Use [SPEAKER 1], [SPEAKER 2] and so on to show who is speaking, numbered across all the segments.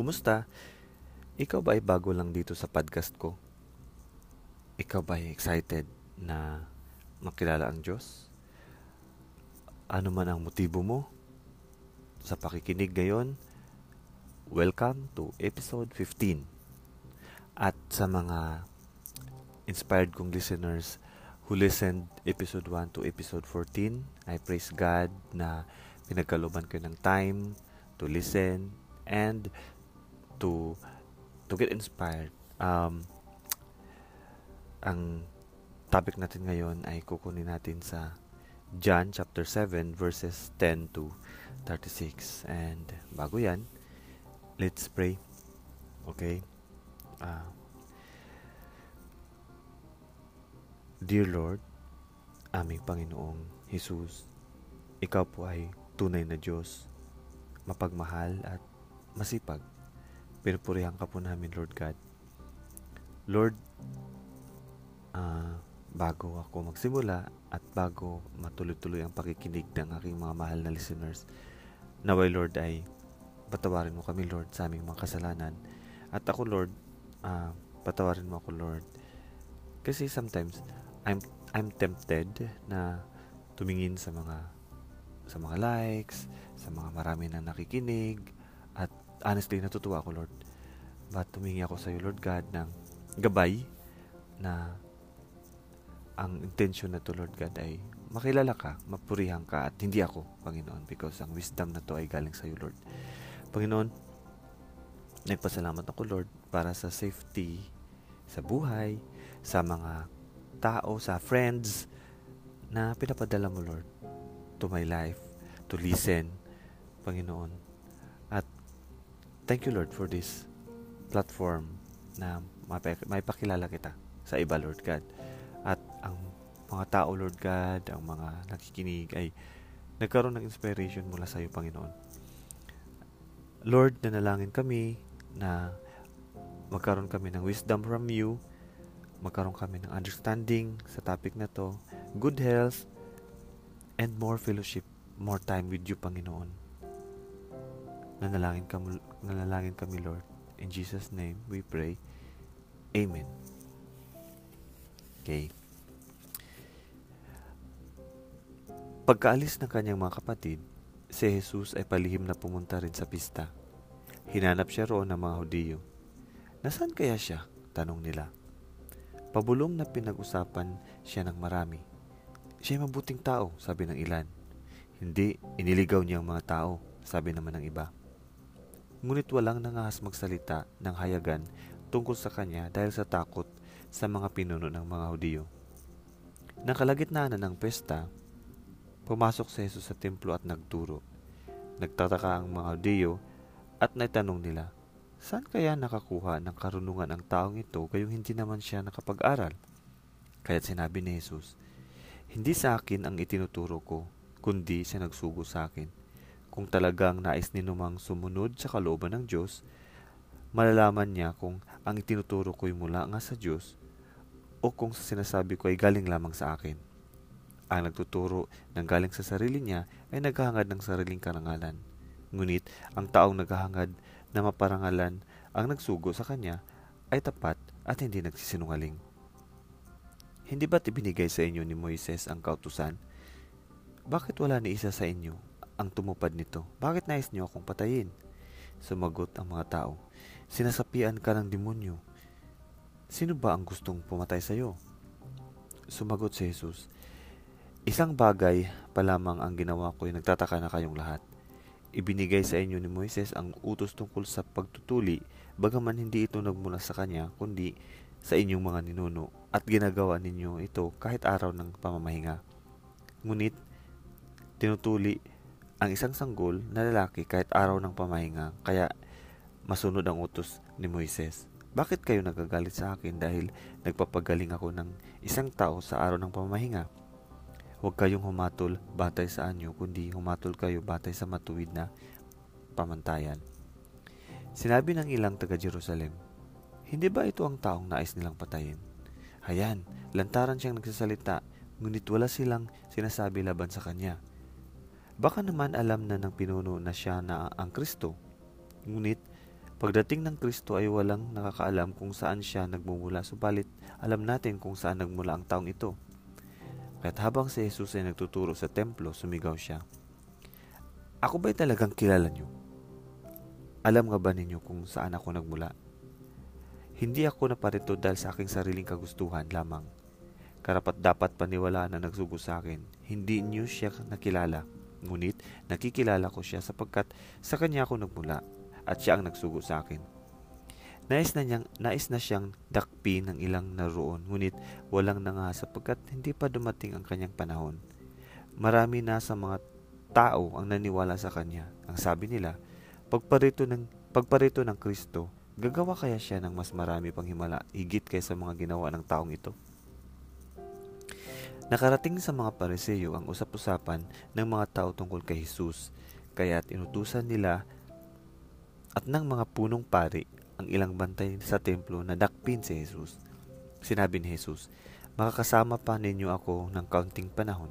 [SPEAKER 1] Kumusta? Ikaw ba ay bago lang dito sa podcast ko? Ikaw ba ay excited na makilala ang Diyos? Ano man ang motibo mo sa pakikinig ngayon? Welcome to episode 15. At sa mga inspired kong listeners who listened episode 1 to episode 14, I praise God na pinagkaluban ko ng time to listen and to to get inspired. Um, ang topic natin ngayon ay kukunin natin sa John chapter 7 verses 10 to 36. And bago yan, let's pray. Okay? Uh, Dear Lord, aming Panginoong Jesus, ikaw po ay tunay na Diyos, mapagmahal at masipag. Pinupurihan ka po namin, Lord God. Lord, uh, bago ako magsimula at bago matuloy-tuloy ang pakikinig ng aking mga mahal na listeners, naway Lord ay patawarin mo kami Lord sa aming mga kasalanan. At ako Lord, uh, patawarin mo ako Lord. Kasi sometimes I'm I'm tempted na tumingin sa mga sa mga likes, sa mga marami na nakikinig, honestly, natutuwa ako, Lord. But tumingi ako sa iyo, Lord God, ng gabay na ang intention na to, Lord God, ay makilala ka, mapurihan ka, at hindi ako, Panginoon, because ang wisdom na to ay galing sa iyo, Lord. Panginoon, nagpasalamat ako, Lord, para sa safety sa buhay, sa mga tao, sa friends na pinapadala mo, Lord, to my life, to listen, Panginoon, Thank you, Lord, for this platform na may pakilala kita sa iba, Lord God. At ang mga tao, Lord God, ang mga nakikinig ay nagkaroon ng inspiration mula sa iyo, Panginoon. Lord, nanalangin kami na magkaroon kami ng wisdom from you, magkaroon kami ng understanding sa topic na to, good health, and more fellowship, more time with you, Panginoon. Nanalangin kami, nanalangin kami, Lord. In Jesus' name, we pray. Amen. Okay. Pagkaalis ng kanyang mga kapatid, si Jesus ay palihim na pumunta rin sa pista. Hinanap siya roon ng mga Hudiyo. Nasaan kaya siya? Tanong nila. Pabulong na pinag-usapan siya ng marami. Siya ay mabuting tao, sabi ng ilan. Hindi, iniligaw niya ang mga tao, sabi naman ng iba. Ngunit walang nangahas magsalita ng hayagan tungkol sa kanya dahil sa takot sa mga pinuno ng mga Hudiyo. Nang kalagitnaan na ng pesta, pumasok si Jesus sa templo at nagturo. Nagtataka ang mga Hudiyo at naitanong nila, saan kaya nakakuha ng karunungan ang taong ito gayong hindi naman siya nakapag-aral? Kaya't sinabi ni Jesus, Hindi sa akin ang itinuturo ko, kundi siya nagsugo sa akin. Kung talagang nais ni numang sumunod sa kalooban ng Diyos, malalaman niya kung ang itinuturo ko'y mula nga sa Diyos o kung sa sinasabi ko ay galing lamang sa akin. Ang nagtuturo ng galing sa sarili niya ay naghahangad ng sariling karangalan. Ngunit ang taong naghahangad na maparangalan ang nagsugo sa kanya ay tapat at hindi nagsisinungaling. Hindi ba't ibinigay sa inyo ni Moises ang kautusan? Bakit wala ni isa sa inyo ang tumupad nito. Bakit nais niyo akong patayin? Sumagot ang mga tao. Sinasapian ka ng demonyo. Sino ba ang gustong pumatay sa iyo? Sumagot si Jesus. Isang bagay pa lamang ang ginawa ko ay nagtataka na kayong lahat. Ibinigay sa inyo ni Moises ang utos tungkol sa pagtutuli, bagaman hindi ito nagmula sa kanya, kundi sa inyong mga ninuno, at ginagawa ninyo ito kahit araw ng pamamahinga. Ngunit, tinutuli ang isang sanggol na lalaki kahit araw ng pamahinga, kaya masunod ang utos ni Moises. Bakit kayo nagagalit sa akin dahil nagpapagaling ako ng isang tao sa araw ng pamahinga? Huwag kayong humatol batay sa anyo, kundi humatol kayo batay sa matuwid na pamantayan. Sinabi ng ilang taga Jerusalem, Hindi ba ito ang taong nais nilang patayin? Hayan, lantaran siyang nagsasalita, ngunit wala silang sinasabi laban sa kanya. Baka naman alam na ng pinuno na siya na ang Kristo. Ngunit Pagdating ng Kristo ay walang nakakaalam kung saan siya nagmumula, subalit alam natin kung saan nagmula ang taong ito. Kaya't habang si Jesus ay nagtuturo sa templo, sumigaw siya, Ako ba'y talagang kilala niyo? Alam nga ba ninyo kung saan ako nagmula? Hindi ako naparito dahil sa aking sariling kagustuhan lamang. Karapat dapat paniwala na nagsugo sa akin. Hindi niyo siya nakilala. Ngunit nakikilala ko siya sapagkat sa kanya ako nagmula at siya ang nagsugo sa akin. Nais na, niyang, nais na siyang dakpi ng ilang naroon, ngunit walang na nga sapagkat hindi pa dumating ang kanyang panahon. Marami na sa mga tao ang naniwala sa kanya. Ang sabi nila, pagparito ng, pagparito ng Kristo, gagawa kaya siya ng mas marami pang himala higit kaysa mga ginawa ng taong ito? Nakarating sa mga pariseyo ang usap-usapan ng mga tao tungkol kay Jesus, kaya't inutusan nila at ng mga punong pari ang ilang bantay sa templo na dakpin si Jesus. Sinabi ni Jesus, Makakasama pa ninyo ako ng kaunting panahon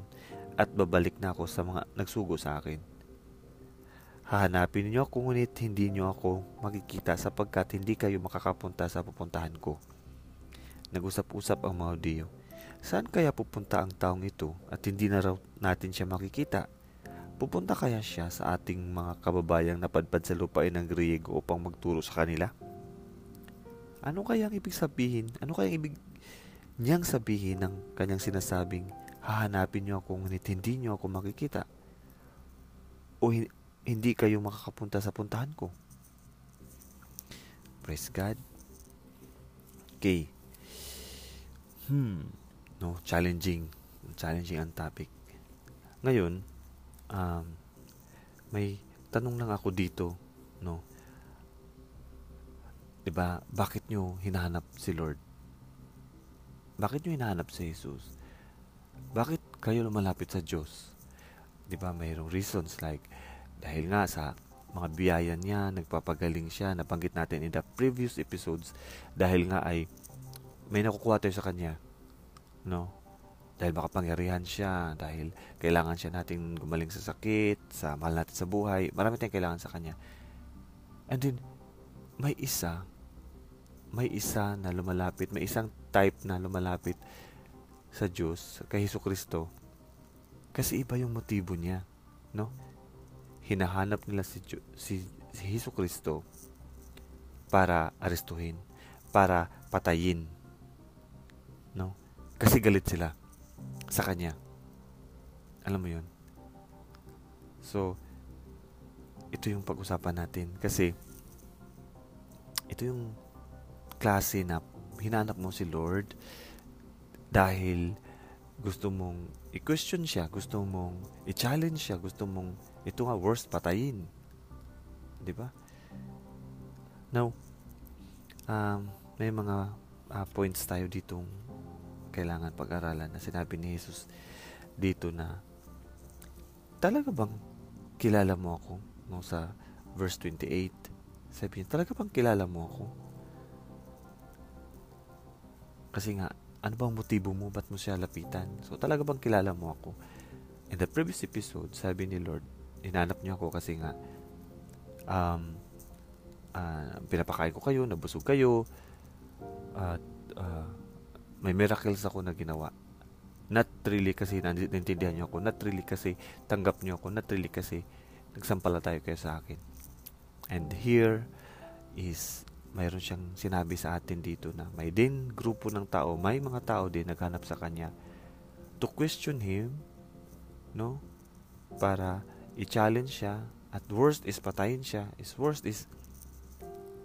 [SPEAKER 1] at babalik na ako sa mga nagsugo sa akin. Hahanapin ninyo ako ngunit hindi niyo ako makikita sapagkat hindi kayo makakapunta sa pupuntahan ko. Nag-usap-usap ang mga Diyo. Saan kaya pupunta ang taong ito at hindi na raw natin siya makikita? Pupunta kaya siya sa ating mga kababayang napadpad sa lupain ng Griego upang magturo sa kanila? Ano kaya ang ibig sabihin? Ano kaya ang ibig niyang sabihin ng kanyang sinasabing, hahanapin niyo ako ngunit hindi niyo ako makikita? O hindi kayo makakapunta sa puntahan ko? Praise God. Okay. Hmm. No, challenging. Challenging ang topic. Ngayon, um, may tanong lang ako dito, no? 'Di ba? Bakit nyo hinahanap si Lord? Bakit nyo hinahanap si Jesus? Bakit kayo lumalapit sa Diyos? 'Di ba? Mayroong reasons like dahil nga sa mga biyaya niya, nagpapagaling siya, nabanggit natin in the previous episodes dahil nga ay may nakukuha tayo sa kanya. No? dahil makapangyarihan siya, dahil kailangan siya nating gumaling sa sakit, sa mahal natin sa buhay, marami tayong kailangan sa Kanya. And then, may isa, may isa na lumalapit, may isang type na lumalapit sa Diyos, kay Heso Kristo, kasi iba yung motibo niya, no? Hinahanap nila si, si, si Heso Kristo para arestuhin, para patayin? Kasi galit sila sa kanya. Alam mo yun? So, ito yung pag-usapan natin. Kasi, ito yung klase na hinanap mo si Lord dahil gusto mong i-question siya, gusto mong i-challenge siya, gusto mong ito nga worst patayin. 'Di ba? Now, um, may mga uh, points tayo ditong kailangan pag-aralan na sinabi ni Jesus dito na talaga bang kilala mo ako? No sa verse 28 sabi niya talaga bang kilala mo ako? Kasi nga ano bang motibo mo? Ba't mo siya lapitan? So talaga bang kilala mo ako? In the previous episode sabi ni Lord inanap niyo ako kasi nga um, uh, pinapakain ko kayo nabusog kayo at uh, may miracles ako na ginawa. Not really kasi naintindihan niyo ako. Not really kasi tanggap niyo ako. Not really kasi nagsampalataya kayo sa akin. And here is mayroon siyang sinabi sa atin dito na may din grupo ng tao, may mga tao din naghanap sa kanya to question him, no? Para i-challenge siya at worst is patayin siya. Is worst is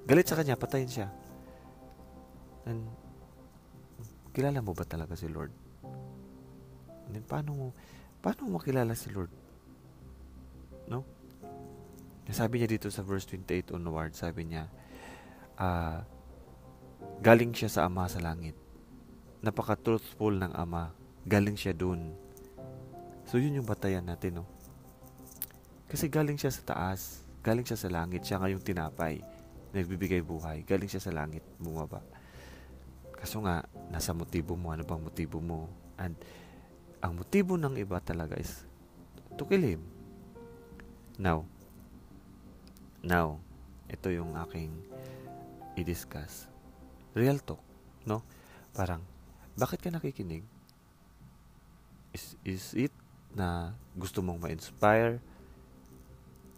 [SPEAKER 1] galit sa kanya, patayin siya. And kilala mo ba talaga si Lord? And then, paano mo, paano mo makilala si Lord? No? Sabi niya dito sa verse 28 onward, sabi niya, uh, galing siya sa Ama sa langit. Napaka-truthful ng Ama. Galing siya dun. So, yun yung batayan natin, no? Kasi galing siya sa taas. Galing siya sa langit. Siya nga yung tinapay. Nagbibigay buhay. Galing siya sa langit. Bumaba. Kaso nga, nasa motibo mo, ano bang motibo mo? And ang motibo ng iba talaga is to kill him. Now, now, ito yung aking i-discuss. Real talk, no? Parang, bakit ka nakikinig? Is, is it na gusto mong ma-inspire?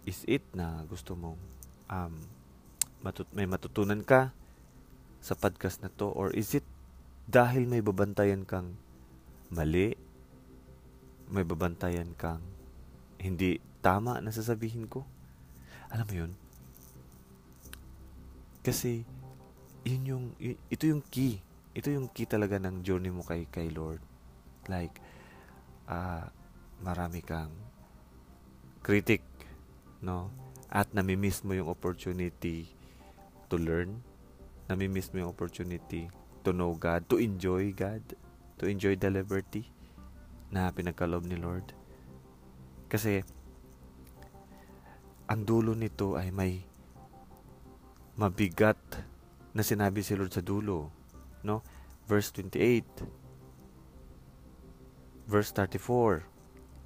[SPEAKER 1] Is it na gusto mong um, matut- may matutunan ka sa podcast na to? Or is it dahil may babantayan kang mali? May babantayan kang hindi tama na sasabihin ko? Alam mo yun? Kasi, yun yung, ito yung key. Ito yung key talaga ng journey mo kay, kay Lord. Like, uh, marami kang critic, no? At namimiss mo yung opportunity to learn. Namimiss mo yung opportunity to know God, to enjoy God, to enjoy the liberty na pinagkalob ni Lord. Kasi, ang dulo nito ay may mabigat na sinabi si Lord sa dulo. No? Verse 28. Verse 34.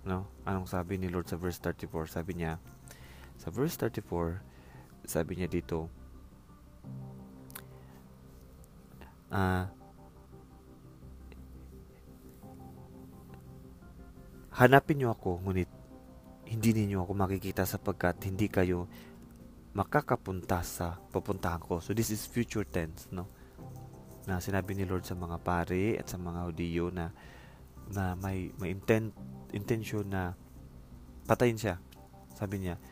[SPEAKER 1] No? Anong sabi ni Lord sa verse 34? Sabi niya, sa verse 34, sabi niya dito, uh, hanapin niyo ako, ngunit hindi ninyo ako makikita sapagkat hindi kayo makakapunta sa pupuntahan ko. So this is future tense, no? Na sinabi ni Lord sa mga pare at sa mga Hudiyo na na may may intent intention na patayin siya. Sabi niya,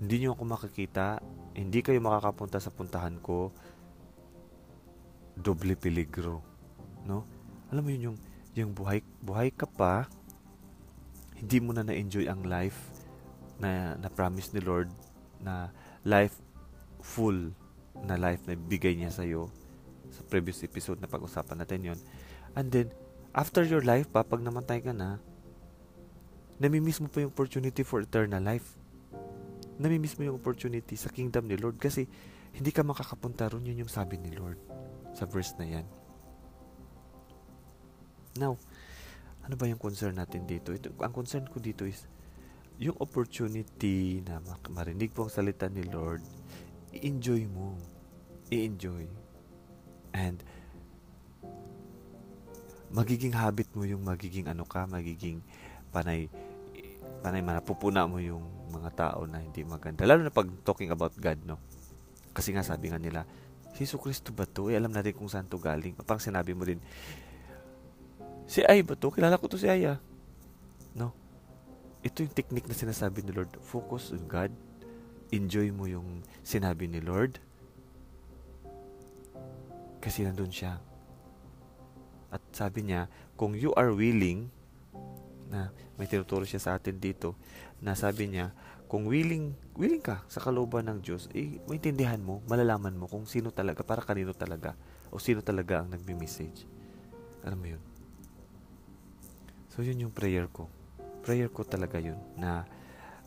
[SPEAKER 1] hindi niyo ako makikita, hindi kayo makakapunta sa puntahan ko. Doble peligro, no? Alam mo yun yung yung buhay buhay ka pa hindi mo na na-enjoy ang life na na promise ni Lord na life full na life na bigay niya sa iyo sa previous episode na pag-usapan natin yon and then after your life pa pag namatay ka na namimiss mo pa yung opportunity for eternal life. Namimiss mo yung opportunity sa kingdom ni Lord kasi hindi ka makakapunta ron yun yung sabi ni Lord sa verse na yan now ano ba yung concern natin dito ito ang concern ko dito is yung opportunity na marinig po ang salita ni Lord, i-enjoy mo. I-enjoy. And magiging habit mo yung magiging ano ka, magiging panay panay manapupuna mo yung mga tao na hindi maganda. Lalo na pag talking about God, no? Kasi nga sabi nga nila, Jesu Kristo ba to? Eh, alam natin kung saan to galing. Parang sinabi mo din, si Ay ba to? Kilala ko to si Ay ah. No? ito yung technique na sinasabi ni Lord. Focus on God. Enjoy mo yung sinabi ni Lord. Kasi nandun siya. At sabi niya, kung you are willing, na may tinuturo siya sa atin dito, na sabi niya, kung willing, willing ka sa kalooban ng Diyos, eh, maintindihan mo, malalaman mo kung sino talaga, para kanino talaga, o sino talaga ang nagbi-message. Alam mo yun? So, yun yung prayer ko prayer ko talaga yun na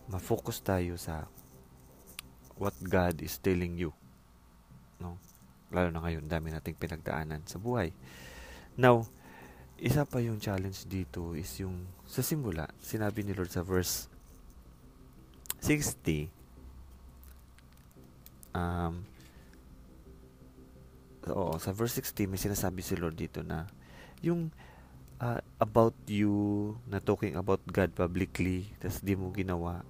[SPEAKER 1] ma-focus tayo sa what God is telling you. No? Lalo na ngayon, dami nating pinagdaanan sa buhay. Now, isa pa yung challenge dito is yung sa simula, sinabi ni Lord sa verse 60, um, oo, sa verse 60, may sinasabi si Lord dito na yung uh, about you na talking about God publicly tas di mo ginawa.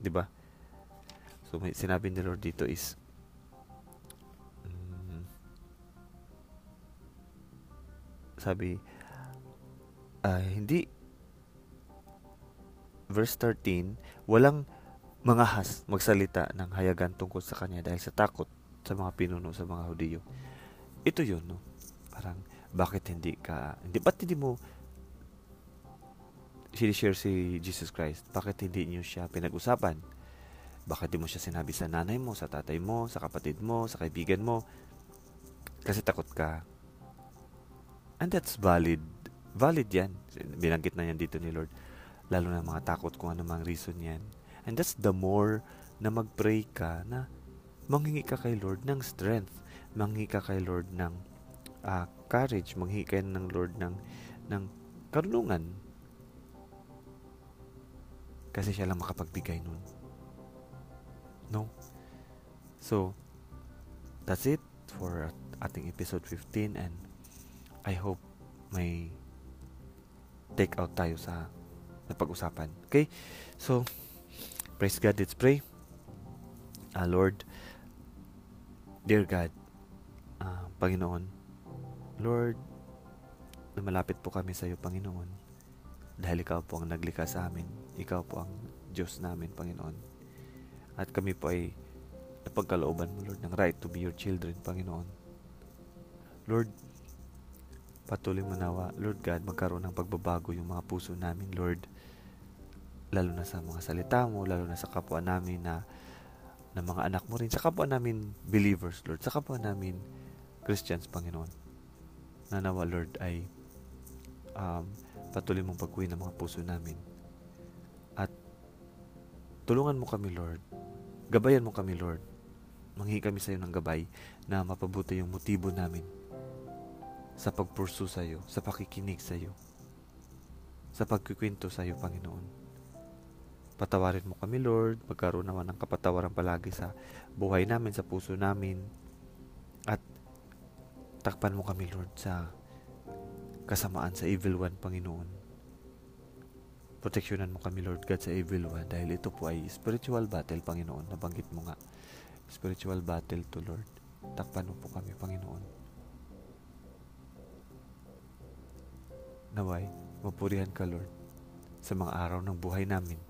[SPEAKER 1] 'di ba? So may sinabi ni Lord dito is um, sabi uh, hindi verse 13 walang mga has magsalita ng hayagan tungkol sa kanya dahil sa takot sa mga pinuno sa mga Hudiyo ito yun no parang bakit hindi ka, hindi, ba't hindi mo sinishare si Jesus Christ? Bakit hindi niyo siya pinag-usapan? Bakit di mo siya sinabi sa nanay mo, sa tatay mo, sa kapatid mo, sa kaibigan mo? Kasi takot ka. And that's valid. Valid yan. Binanggit na yan dito ni Lord. Lalo na mga takot kung ano mang reason yan. And that's the more na mag-pray ka na manghingi ka kay Lord ng strength. Manghingi ka kay Lord ng uh, courage, manghingi kayo ng Lord ng, ng karunungan. Kasi siya lang makapagbigay nun. No? So, that's it for ating episode 15 and I hope may take out tayo sa napag-usapan. Okay? So, praise God, let's pray. Uh, Lord, dear God, uh, Panginoon, Lord, na malapit po kami sa iyo, Panginoon. Dahil ikaw po ang naglikha sa amin. Ikaw po ang Diyos namin, Panginoon. At kami po ay napagkalooban mo, Lord, ng right to be your children, Panginoon. Lord, patuloy mo nawa, Lord God, magkaroon ng pagbabago yung mga puso namin, Lord. Lalo na sa mga salita mo, lalo na sa kapwa namin na na mga anak mo rin, sa kapwa namin believers, Lord, sa kapwa namin Christians, Panginoon. Na nawa, Lord, ay um, Patuloy mong pagkuhin ang mga puso namin. At tulungan mo kami, Lord. Gabayan mo kami, Lord. Manghi kami sa iyo ng gabay na mapabuti yung motibo namin sa pagpursu sa iyo, sa pakikinig sa iyo, sa pagkikwento sa iyo, Panginoon. Patawarin mo kami, Lord. Magkaroon naman ng kapatawaran palagi sa buhay namin, sa puso namin. At takpan mo kami, Lord, sa kasamaan sa evil one, Panginoon. Proteksyonan mo kami, Lord God, sa evil one dahil ito po ay spiritual battle, Panginoon. Nabanggit mo nga, spiritual battle to Lord. Takpan mo po kami, Panginoon. Naway, mapurihan ka, Lord, sa mga araw ng buhay namin.